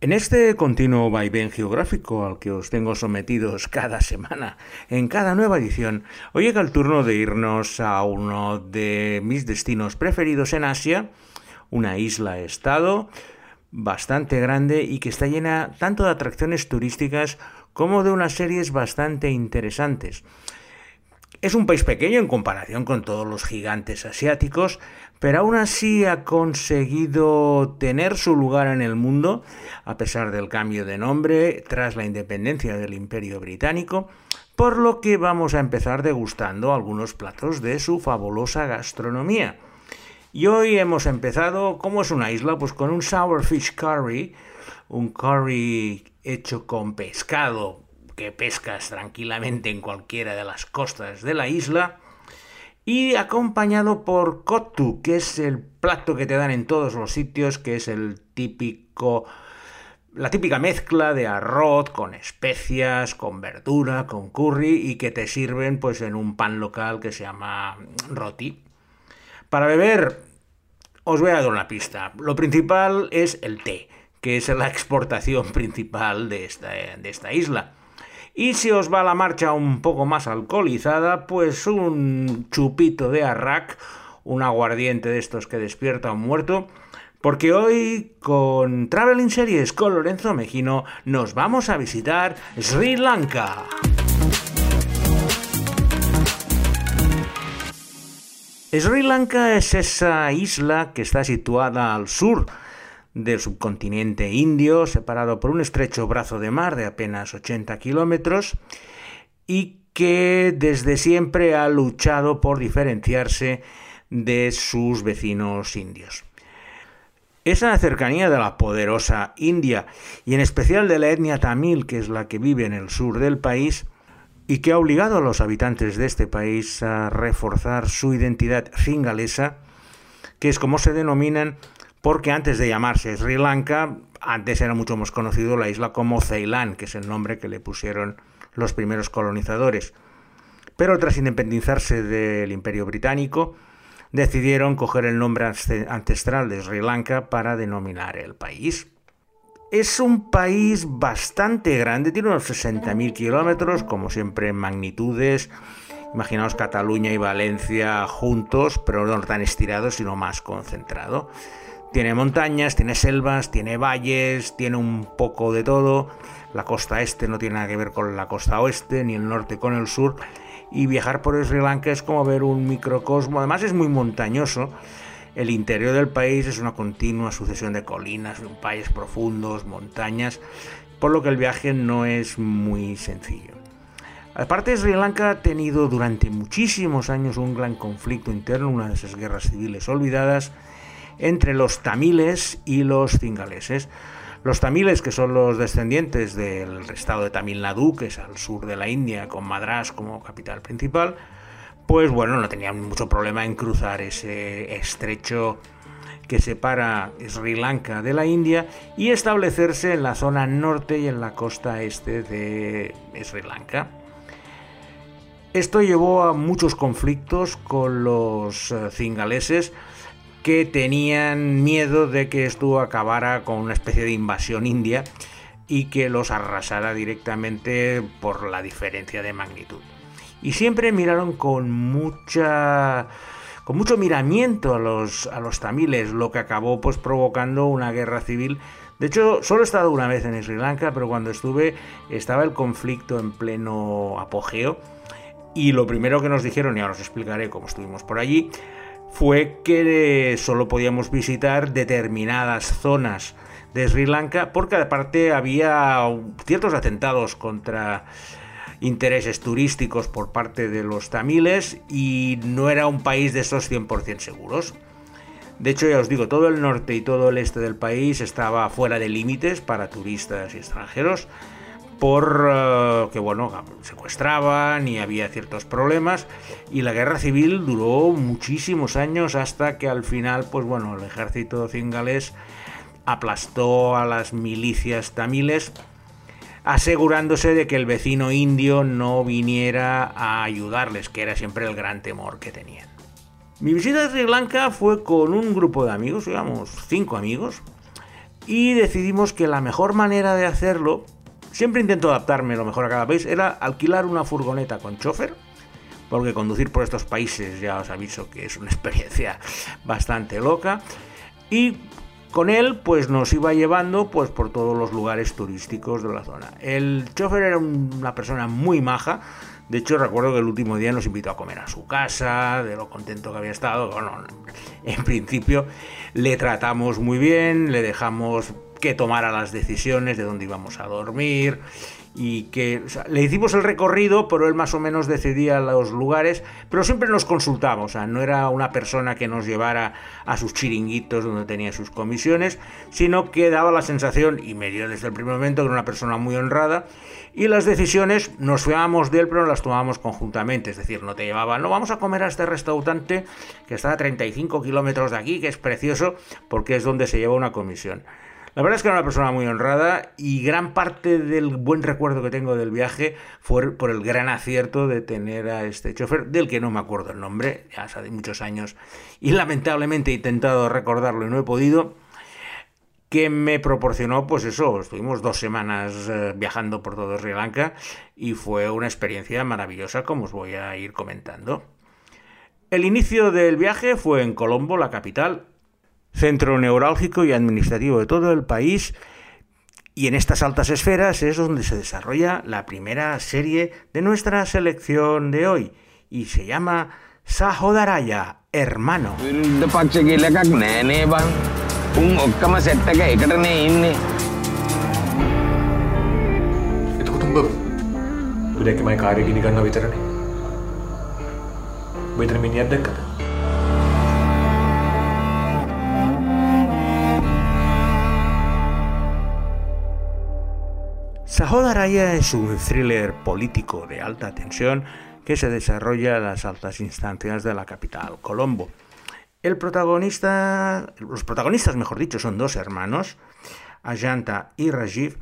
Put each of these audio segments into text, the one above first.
En este continuo vaivén geográfico al que os tengo sometidos cada semana, en cada nueva edición, hoy llega el turno de irnos a uno de mis destinos preferidos en Asia, una isla-estado bastante grande y que está llena tanto de atracciones turísticas como de unas series bastante interesantes. Es un país pequeño en comparación con todos los gigantes asiáticos, pero aún así ha conseguido tener su lugar en el mundo, a pesar del cambio de nombre tras la independencia del Imperio Británico, por lo que vamos a empezar degustando algunos platos de su fabulosa gastronomía. Y hoy hemos empezado, como es una isla, pues con un sour fish curry, un curry hecho con pescado que pescas tranquilamente en cualquiera de las costas de la isla, y acompañado por kotu, que es el plato que te dan en todos los sitios, que es el típico la típica mezcla de arroz con especias, con verdura, con curry y que te sirven pues en un pan local que se llama roti. Para beber os voy a dar una pista. Lo principal es el té, que es la exportación principal de esta, de esta isla. Y si os va la marcha un poco más alcoholizada, pues un chupito de arrac, un aguardiente de estos que despierta a un muerto. Porque hoy con Traveling Series con Lorenzo Mejino nos vamos a visitar Sri Lanka. Sri Lanka es esa isla que está situada al sur del subcontinente indio, separado por un estrecho brazo de mar de apenas 80 kilómetros, y que desde siempre ha luchado por diferenciarse de sus vecinos indios. Esa cercanía de la poderosa India y en especial de la etnia tamil, que es la que vive en el sur del país, y que ha obligado a los habitantes de este país a reforzar su identidad cingalesa, que es como se denominan porque antes de llamarse Sri Lanka, antes era mucho más conocido la isla como Ceilán, que es el nombre que le pusieron los primeros colonizadores. Pero tras independizarse del Imperio Británico, decidieron coger el nombre ancestral de Sri Lanka para denominar el país. Es un país bastante grande, tiene unos 60.000 kilómetros, como siempre en magnitudes. Imaginaos Cataluña y Valencia juntos, pero no tan estirados, sino más concentrado. Tiene montañas, tiene selvas, tiene valles, tiene un poco de todo. La costa este no tiene nada que ver con la costa oeste, ni el norte con el sur. Y viajar por Sri Lanka es como ver un microcosmo. Además es muy montañoso. El interior del país es una continua sucesión de colinas, valles profundos, montañas, por lo que el viaje no es muy sencillo. Aparte, Sri Lanka ha tenido durante muchísimos años un gran conflicto interno, una de esas guerras civiles olvidadas, entre los tamiles y los cingaleses. Los tamiles, que son los descendientes del estado de Tamil Nadu, que es al sur de la India, con Madras como capital principal, pues bueno, no tenían mucho problema en cruzar ese estrecho que separa Sri Lanka de la India y establecerse en la zona norte y en la costa este de Sri Lanka. Esto llevó a muchos conflictos con los eh, cingaleses, que tenían miedo de que esto acabara con una especie de invasión india y que los arrasara directamente por la diferencia de magnitud. Y siempre miraron con mucha con mucho miramiento a los, a los tamiles, lo que acabó pues provocando una guerra civil. De hecho, solo he estado una vez en Sri Lanka, pero cuando estuve estaba el conflicto en pleno apogeo. Y lo primero que nos dijeron, y ahora os explicaré cómo estuvimos por allí, fue que solo podíamos visitar determinadas zonas de Sri Lanka porque aparte había ciertos atentados contra intereses turísticos por parte de los tamiles y no era un país de esos 100% seguros. De hecho, ya os digo, todo el norte y todo el este del país estaba fuera de límites para turistas y extranjeros por eh, que bueno, secuestraban y había ciertos problemas y la guerra civil duró muchísimos años hasta que al final, pues bueno, el ejército cingalés aplastó a las milicias tamiles asegurándose de que el vecino indio no viniera a ayudarles, que era siempre el gran temor que tenían. Mi visita a Sri Lanka fue con un grupo de amigos, digamos, cinco amigos, y decidimos que la mejor manera de hacerlo, siempre intento adaptarme lo mejor a cada país, era alquilar una furgoneta con chofer, porque conducir por estos países ya os aviso que es una experiencia bastante loca, y con él pues nos iba llevando pues por todos los lugares turísticos de la zona. El chofer era una persona muy maja, de hecho, recuerdo que el último día nos invitó a comer a su casa, de lo contento que había estado. Bueno, en principio le tratamos muy bien, le dejamos que tomara las decisiones de dónde íbamos a dormir y que le hicimos el recorrido, pero él más o menos decidía los lugares, pero siempre nos consultaba, no era una persona que nos llevara a sus chiringuitos donde tenía sus comisiones, sino que daba la sensación, y me dio desde el primer momento, que era una persona muy honrada, y las decisiones nos fiábamos de él, pero las tomábamos conjuntamente, es decir, no te llevaba, no vamos a comer a este restaurante que está a 35 kilómetros de aquí, que es precioso, porque es donde se lleva una comisión. La verdad es que era una persona muy honrada y gran parte del buen recuerdo que tengo del viaje fue por el gran acierto de tener a este chofer, del que no me acuerdo el nombre, ya hace muchos años, y lamentablemente he intentado recordarlo y no he podido, que me proporcionó, pues eso, estuvimos dos semanas eh, viajando por todo Sri Lanka y fue una experiencia maravillosa, como os voy a ir comentando. El inicio del viaje fue en Colombo, la capital, centro neurálgico y administrativo de todo el país, y en estas altas esferas es donde se desarrolla la primera serie de nuestra selección de hoy, y se llama Sahodaraya, hermano. උන් ඔක්කම සෙට් එක එකටනේ ඉන්නේ. Sahoda Raya es un thriller político de alta tensión que se desarrolla en las altas instancias de la capital, Colombo. El protagonista, los protagonistas, mejor dicho, son dos hermanos, Ajanta y Rajiv,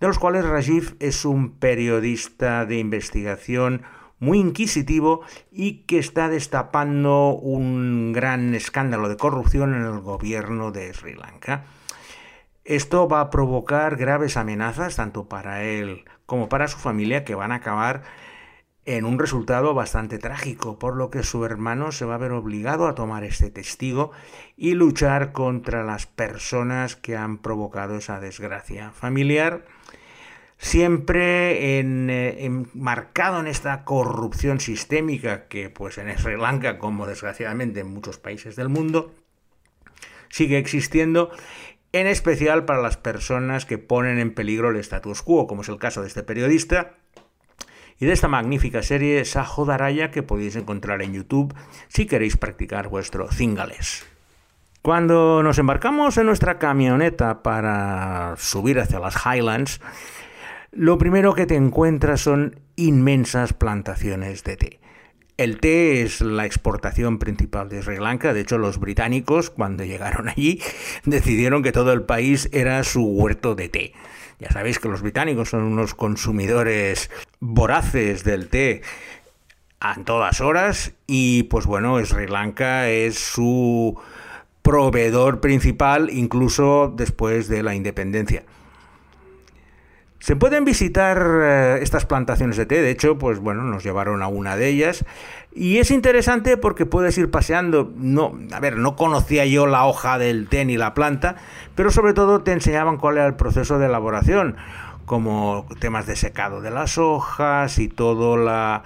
de los cuales Rajiv es un periodista de investigación muy inquisitivo y que está destapando un gran escándalo de corrupción en el gobierno de Sri Lanka. Esto va a provocar graves amenazas tanto para él como para su familia que van a acabar en un resultado bastante trágico, por lo que su hermano se va a ver obligado a tomar este testigo y luchar contra las personas que han provocado esa desgracia familiar, siempre en, marcado en esta corrupción sistémica que pues en Sri Lanka, como desgraciadamente en muchos países del mundo, sigue existiendo en especial para las personas que ponen en peligro el status quo, como es el caso de este periodista, y de esta magnífica serie Sajodaraya que podéis encontrar en YouTube si queréis practicar vuestro cingales. Cuando nos embarcamos en nuestra camioneta para subir hacia las Highlands, lo primero que te encuentras son inmensas plantaciones de té. El té es la exportación principal de Sri Lanka. De hecho, los británicos, cuando llegaron allí, decidieron que todo el país era su huerto de té. Ya sabéis que los británicos son unos consumidores voraces del té a todas horas y pues bueno, Sri Lanka es su proveedor principal incluso después de la independencia. Se pueden visitar eh, estas plantaciones de té, de hecho, pues bueno, nos llevaron a una de ellas. Y es interesante porque puedes ir paseando, no, a ver, no conocía yo la hoja del té ni la planta, pero sobre todo te enseñaban cuál era el proceso de elaboración, como temas de secado de las hojas y todo la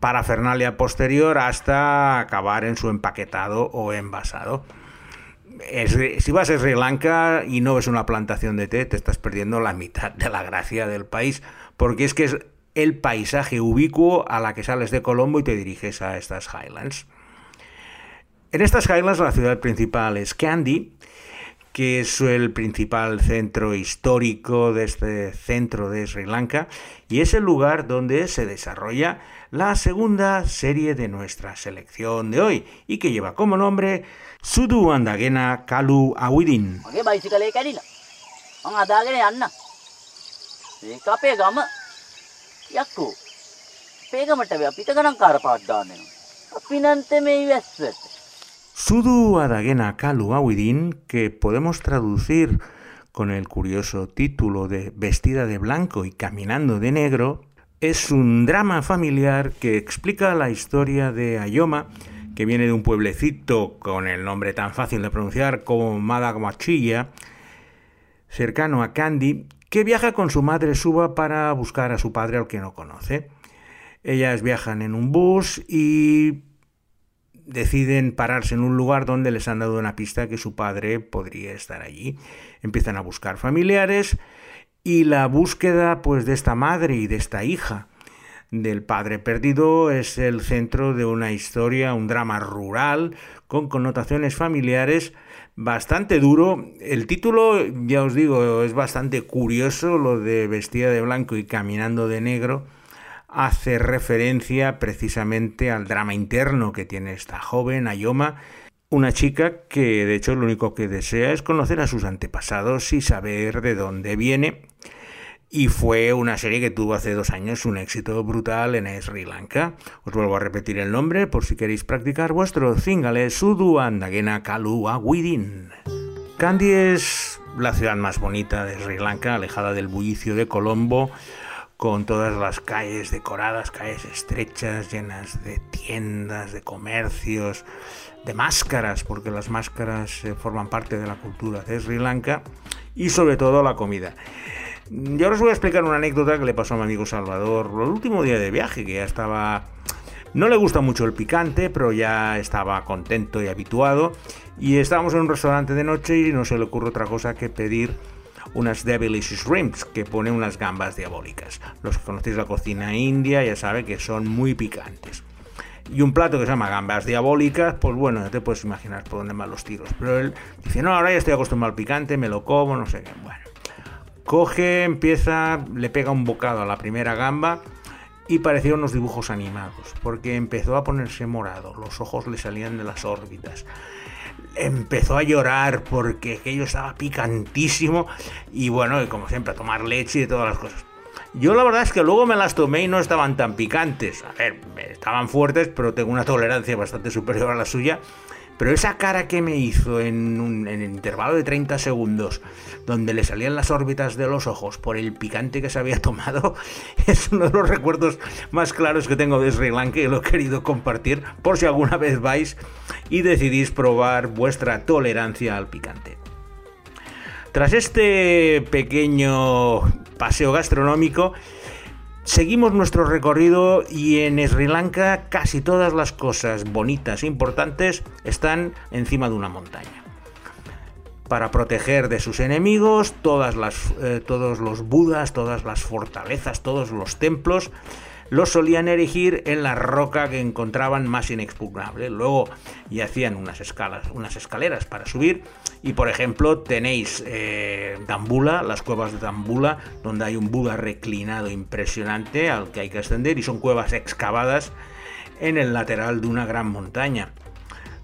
parafernalia posterior hasta acabar en su empaquetado o envasado si vas a Sri Lanka y no ves una plantación de té, te estás perdiendo la mitad de la gracia del país, porque es que es el paisaje ubicuo a la que sales de Colombo y te diriges a estas Highlands. En estas Highlands la ciudad principal es Kandy, que es el principal centro histórico de este centro de Sri Lanka y es el lugar donde se desarrolla la segunda serie de nuestra selección de hoy y que lleva como nombre Sudu Andagena Kalu Awidin. Sudu Adagena Kalu Awidin, que podemos traducir con el curioso título de Vestida de blanco y caminando de negro, es un drama familiar que explica la historia de Ayoma, que viene de un pueblecito con el nombre tan fácil de pronunciar como Madaguachilla, cercano a Candy, que viaja con su madre Suba para buscar a su padre al que no conoce. Ellas viajan en un bus y deciden pararse en un lugar donde les han dado una pista que su padre podría estar allí. Empiezan a buscar familiares y la búsqueda pues de esta madre y de esta hija del padre perdido es el centro de una historia, un drama rural con connotaciones familiares bastante duro. El título, ya os digo, es bastante curioso, lo de vestida de blanco y caminando de negro hace referencia precisamente al drama interno que tiene esta joven Ayoma, una chica que de hecho lo único que desea es conocer a sus antepasados y saber de dónde viene. Y fue una serie que tuvo hace dos años un éxito brutal en Sri Lanka. Os vuelvo a repetir el nombre por si queréis practicar vuestro cingale Sudu Andagena Kalua Widin. Kandy es la ciudad más bonita de Sri Lanka, alejada del bullicio de Colombo, con todas las calles decoradas, calles estrechas, llenas de tiendas, de comercios, de máscaras, porque las máscaras eh, forman parte de la cultura de Sri Lanka, y sobre todo la comida. Yo os voy a explicar una anécdota que le pasó a mi amigo Salvador el último día de viaje, que ya estaba... No le gusta mucho el picante, pero ya estaba contento y habituado. Y estábamos en un restaurante de noche y no se le ocurre otra cosa que pedir unas devilish shrimps, que pone unas gambas diabólicas. Los que conocéis la cocina india ya saben que son muy picantes. Y un plato que se llama gambas diabólicas, pues bueno, ya te puedes imaginar por dónde van los tiros. Pero él dice, no, ahora ya estoy acostumbrado al picante, me lo como, no sé qué. Bueno, coge, empieza, le pega un bocado a la primera gamba y parecieron unos dibujos animados, porque empezó a ponerse morado, los ojos le salían de las órbitas empezó a llorar porque aquello estaba picantísimo y bueno, como siempre, a tomar leche y todas las cosas. Yo la verdad es que luego me las tomé y no estaban tan picantes. A ver, estaban fuertes, pero tengo una tolerancia bastante superior a la suya. Pero esa cara que me hizo en un en intervalo de 30 segundos, donde le salían las órbitas de los ojos por el picante que se había tomado, es uno de los recuerdos más claros que tengo de Sri Lanka y lo he querido compartir por si alguna vez vais y decidís probar vuestra tolerancia al picante. Tras este pequeño paseo gastronómico, Seguimos nuestro recorrido y en Sri Lanka casi todas las cosas bonitas e importantes están encima de una montaña. Para proteger de sus enemigos, todas las, eh, todos los budas, todas las fortalezas, todos los templos los solían erigir en la roca que encontraban más inexpugnable. Luego y hacían unas, escalas, unas escaleras para subir y por ejemplo tenéis eh, Dambula, las cuevas de Dambula, donde hay un Buda reclinado impresionante al que hay que ascender y son cuevas excavadas en el lateral de una gran montaña.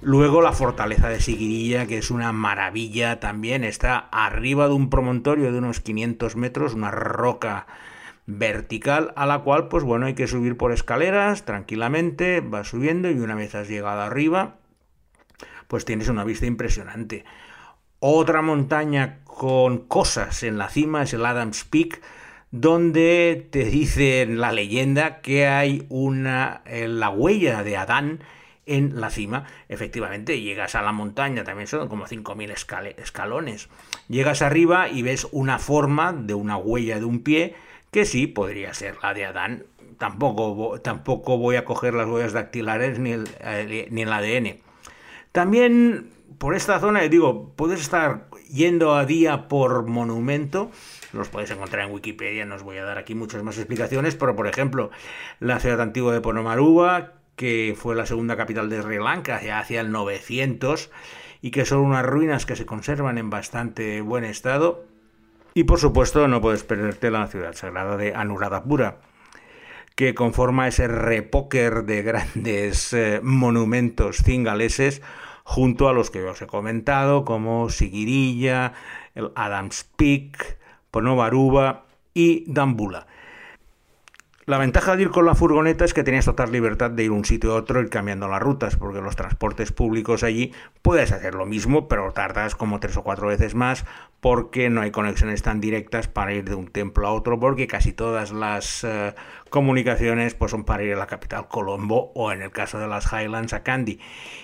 Luego la fortaleza de Sigirilla, que es una maravilla también, está arriba de un promontorio de unos 500 metros, una roca vertical a la cual pues bueno hay que subir por escaleras tranquilamente, vas subiendo y una vez has llegado arriba pues tienes una vista impresionante. Otra montaña con cosas en la cima es el Adams Peak donde te dice la leyenda que hay una eh, la huella de Adán en la cima. Efectivamente, llegas a la montaña, también son como 5.000 escalones. Llegas arriba y ves una forma de una huella de un pie que sí podría ser la de Adán. Tampoco, tampoco voy a coger las huellas dactilares ni el, eh, ni el ADN. También por esta zona, digo, puedes estar yendo a día por monumento, los podéis encontrar en Wikipedia, no os voy a dar aquí muchas más explicaciones, pero por ejemplo, la ciudad antigua de Ponomaruba, que fue la segunda capital de Sri Lanka ya hacia el 900, y que son unas ruinas que se conservan en bastante buen estado, y por supuesto no puedes perderte la ciudad sagrada de Anuradhapura, que conforma ese repóquer de grandes eh, monumentos cingaleses junto a los que os he comentado, como Sigirilla, el Adams Peak, Ponovaruba y Dambula. La ventaja de ir con la furgoneta es que tenías total libertad de ir un sitio a otro, ir cambiando las rutas, porque los transportes públicos allí puedes hacer lo mismo, pero tardas como tres o cuatro veces más, porque no hay conexiones tan directas para ir de un templo a otro, porque casi todas las eh, comunicaciones pues, son para ir a la capital Colombo o en el caso de las Highlands a Kandy.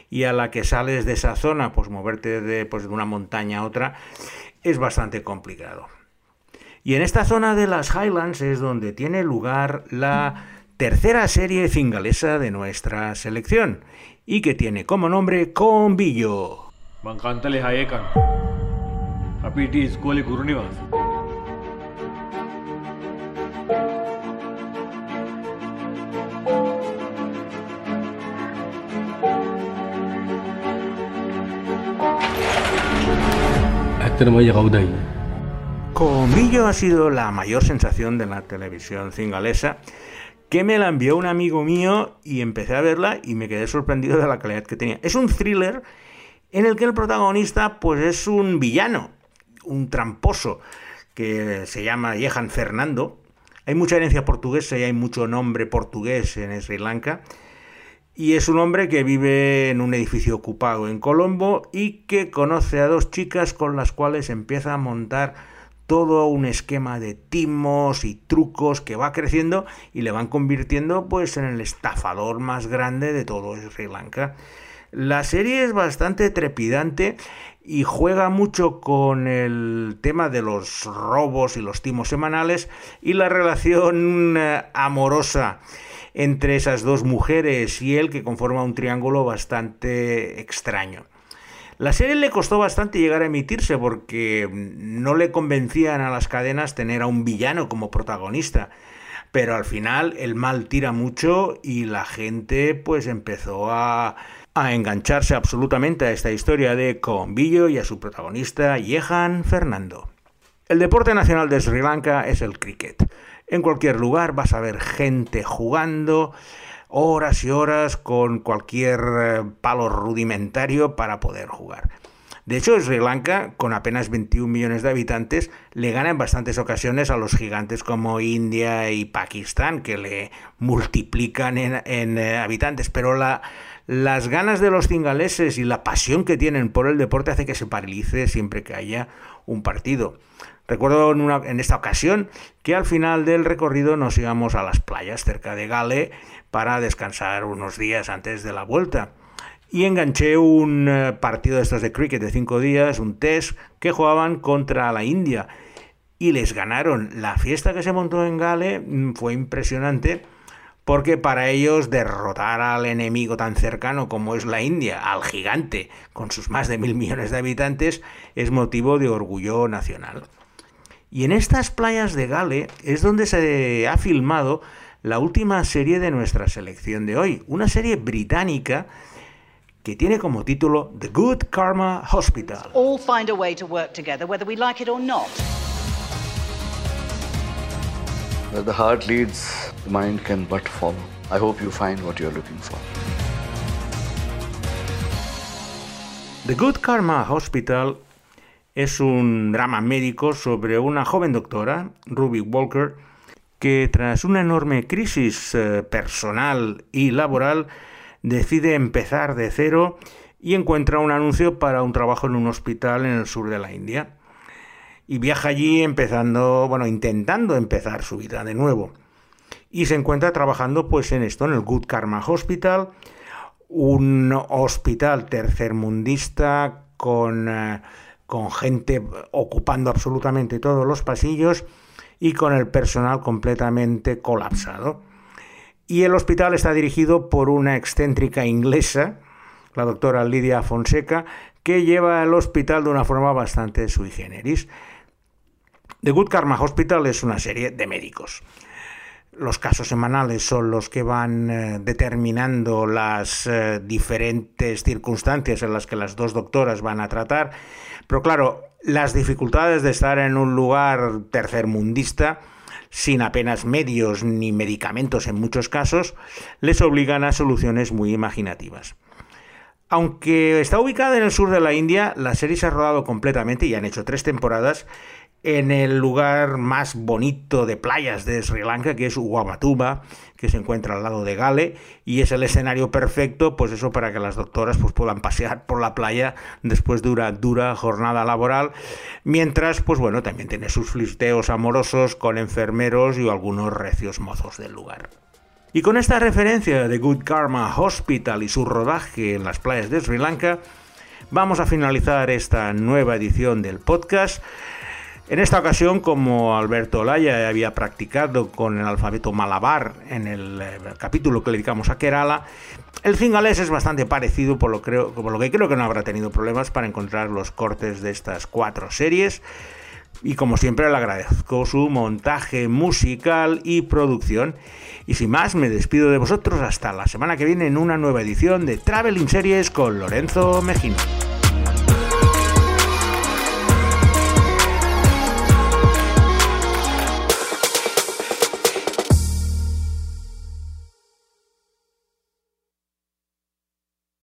Y a la que sales de esa zona, pues moverte de, pues, de una montaña a otra es bastante complicado. Y en esta zona de las Highlands es donde tiene lugar la tercera serie cingalesa de nuestra selección y que tiene como nombre Combillo. Comillo ha sido la mayor sensación de la televisión cingalesa, que me la envió un amigo mío y empecé a verla y me quedé sorprendido de la calidad que tenía. Es un thriller en el que el protagonista pues es un villano, un tramposo, que se llama Jehan Fernando. Hay mucha herencia portuguesa y hay mucho nombre portugués en Sri Lanka. Y es un hombre que vive en un edificio ocupado en Colombo y que conoce a dos chicas con las cuales empieza a montar todo un esquema de timos y trucos que va creciendo y le van convirtiendo pues en el estafador más grande de todo Sri Lanka. La serie es bastante trepidante y juega mucho con el tema de los robos y los timos semanales y la relación eh, amorosa entre esas dos mujeres y él que conforma un triángulo bastante extraño. La serie le costó bastante llegar a emitirse porque no le convencían a las cadenas tener a un villano como protagonista. Pero al final el mal tira mucho y la gente pues empezó a, a engancharse absolutamente a esta historia de Combillo y a su protagonista Yehan Fernando. El deporte nacional de Sri Lanka es el cricket. En cualquier lugar vas a ver gente jugando, horas y horas con cualquier eh, palo rudimentario para poder jugar. De hecho, Sri Lanka, con apenas 21 millones de habitantes, le gana en bastantes ocasiones a los gigantes como India y Pakistán, que le multiplican en, eh, habitantes. Pero la, las ganas de los cingaleses y la pasión que tienen por el deporte hace que se paralice siempre que haya un partido. Recuerdo en, en esta ocasión que al final del recorrido nos íbamos a las playas cerca de Gale para descansar unos días antes de la vuelta. Y enganché un eh, partido de estos de cricket de cinco días, un test, que jugaban contra la India. Y les ganaron. La fiesta que se montó en Gale mm, fue impresionante porque para ellos derrotar al enemigo tan cercano como es la India, al gigante, con sus más de mil millones de habitantes, es motivo de orgullo nacional. Y en estas playas de Gale es donde se ha filmado la última serie de nuestra selección de hoy, una serie británica que tiene como título The Good Karma Hospital. All find a way to work together whether we like it or not. Where the heart leads, the mind can but follow. I hope you find what you're looking for. The Good Karma Hospital es un drama médico sobre una joven doctora, Ruby Walker, que tras una enorme crisis eh, personal y laboral decide empezar de cero y encuentra un anuncio para un trabajo en un hospital en el sur de la India. Y viaja allí empezando, bueno, intentando empezar su vida de nuevo. Y se encuentra trabajando pues en esto, en el Good Karma Hospital, un hospital tercermundista con, eh, con gente ocupando absolutamente todos los pasillos y con el personal completamente colapsado. Y el hospital está dirigido por una excéntrica inglesa, la doctora Lidia Fonseca, que lleva el hospital de una forma bastante sui generis. The Good Karma Hospital es una serie de médicos. Los casos semanales son los que van eh, determinando las eh, diferentes circunstancias en las que las dos doctoras van a tratar. Pero claro, las dificultades de estar en un lugar tercermundista sin apenas medios ni medicamentos en muchos casos, les obligan a soluciones muy imaginativas. Aunque está ubicada en el sur de la India, la serie se ha rodado completamente y han hecho tres temporadas en el lugar más bonito de playas de Sri Lanka, que es Uamatuba, que se encuentra al lado de Gale, y es el escenario perfecto, pues eso, para que las doctoras pues, puedan pasear por la playa después de una dura jornada laboral, mientras, pues bueno, también tiene sus flisteos amorosos con enfermeros y algunos recios mozos del lugar. Y con esta referencia de Good Karma Hospital y su rodaje en las playas de Sri Lanka, vamos a finalizar esta nueva edición del podcast. En esta ocasión, como Alberto Olaya había practicado con el alfabeto malabar en el, eh, capítulo que le dedicamos a Kerala, el fingalés es bastante parecido, por lo, por lo que creo que no habrá tenido problemas para encontrar los cortes de estas cuatro series. Y como siempre le agradezco su montaje musical y producción. Y sin más, me despido de vosotros hasta la semana que viene en una nueva edición de Traveling Series con Lorenzo Mejino.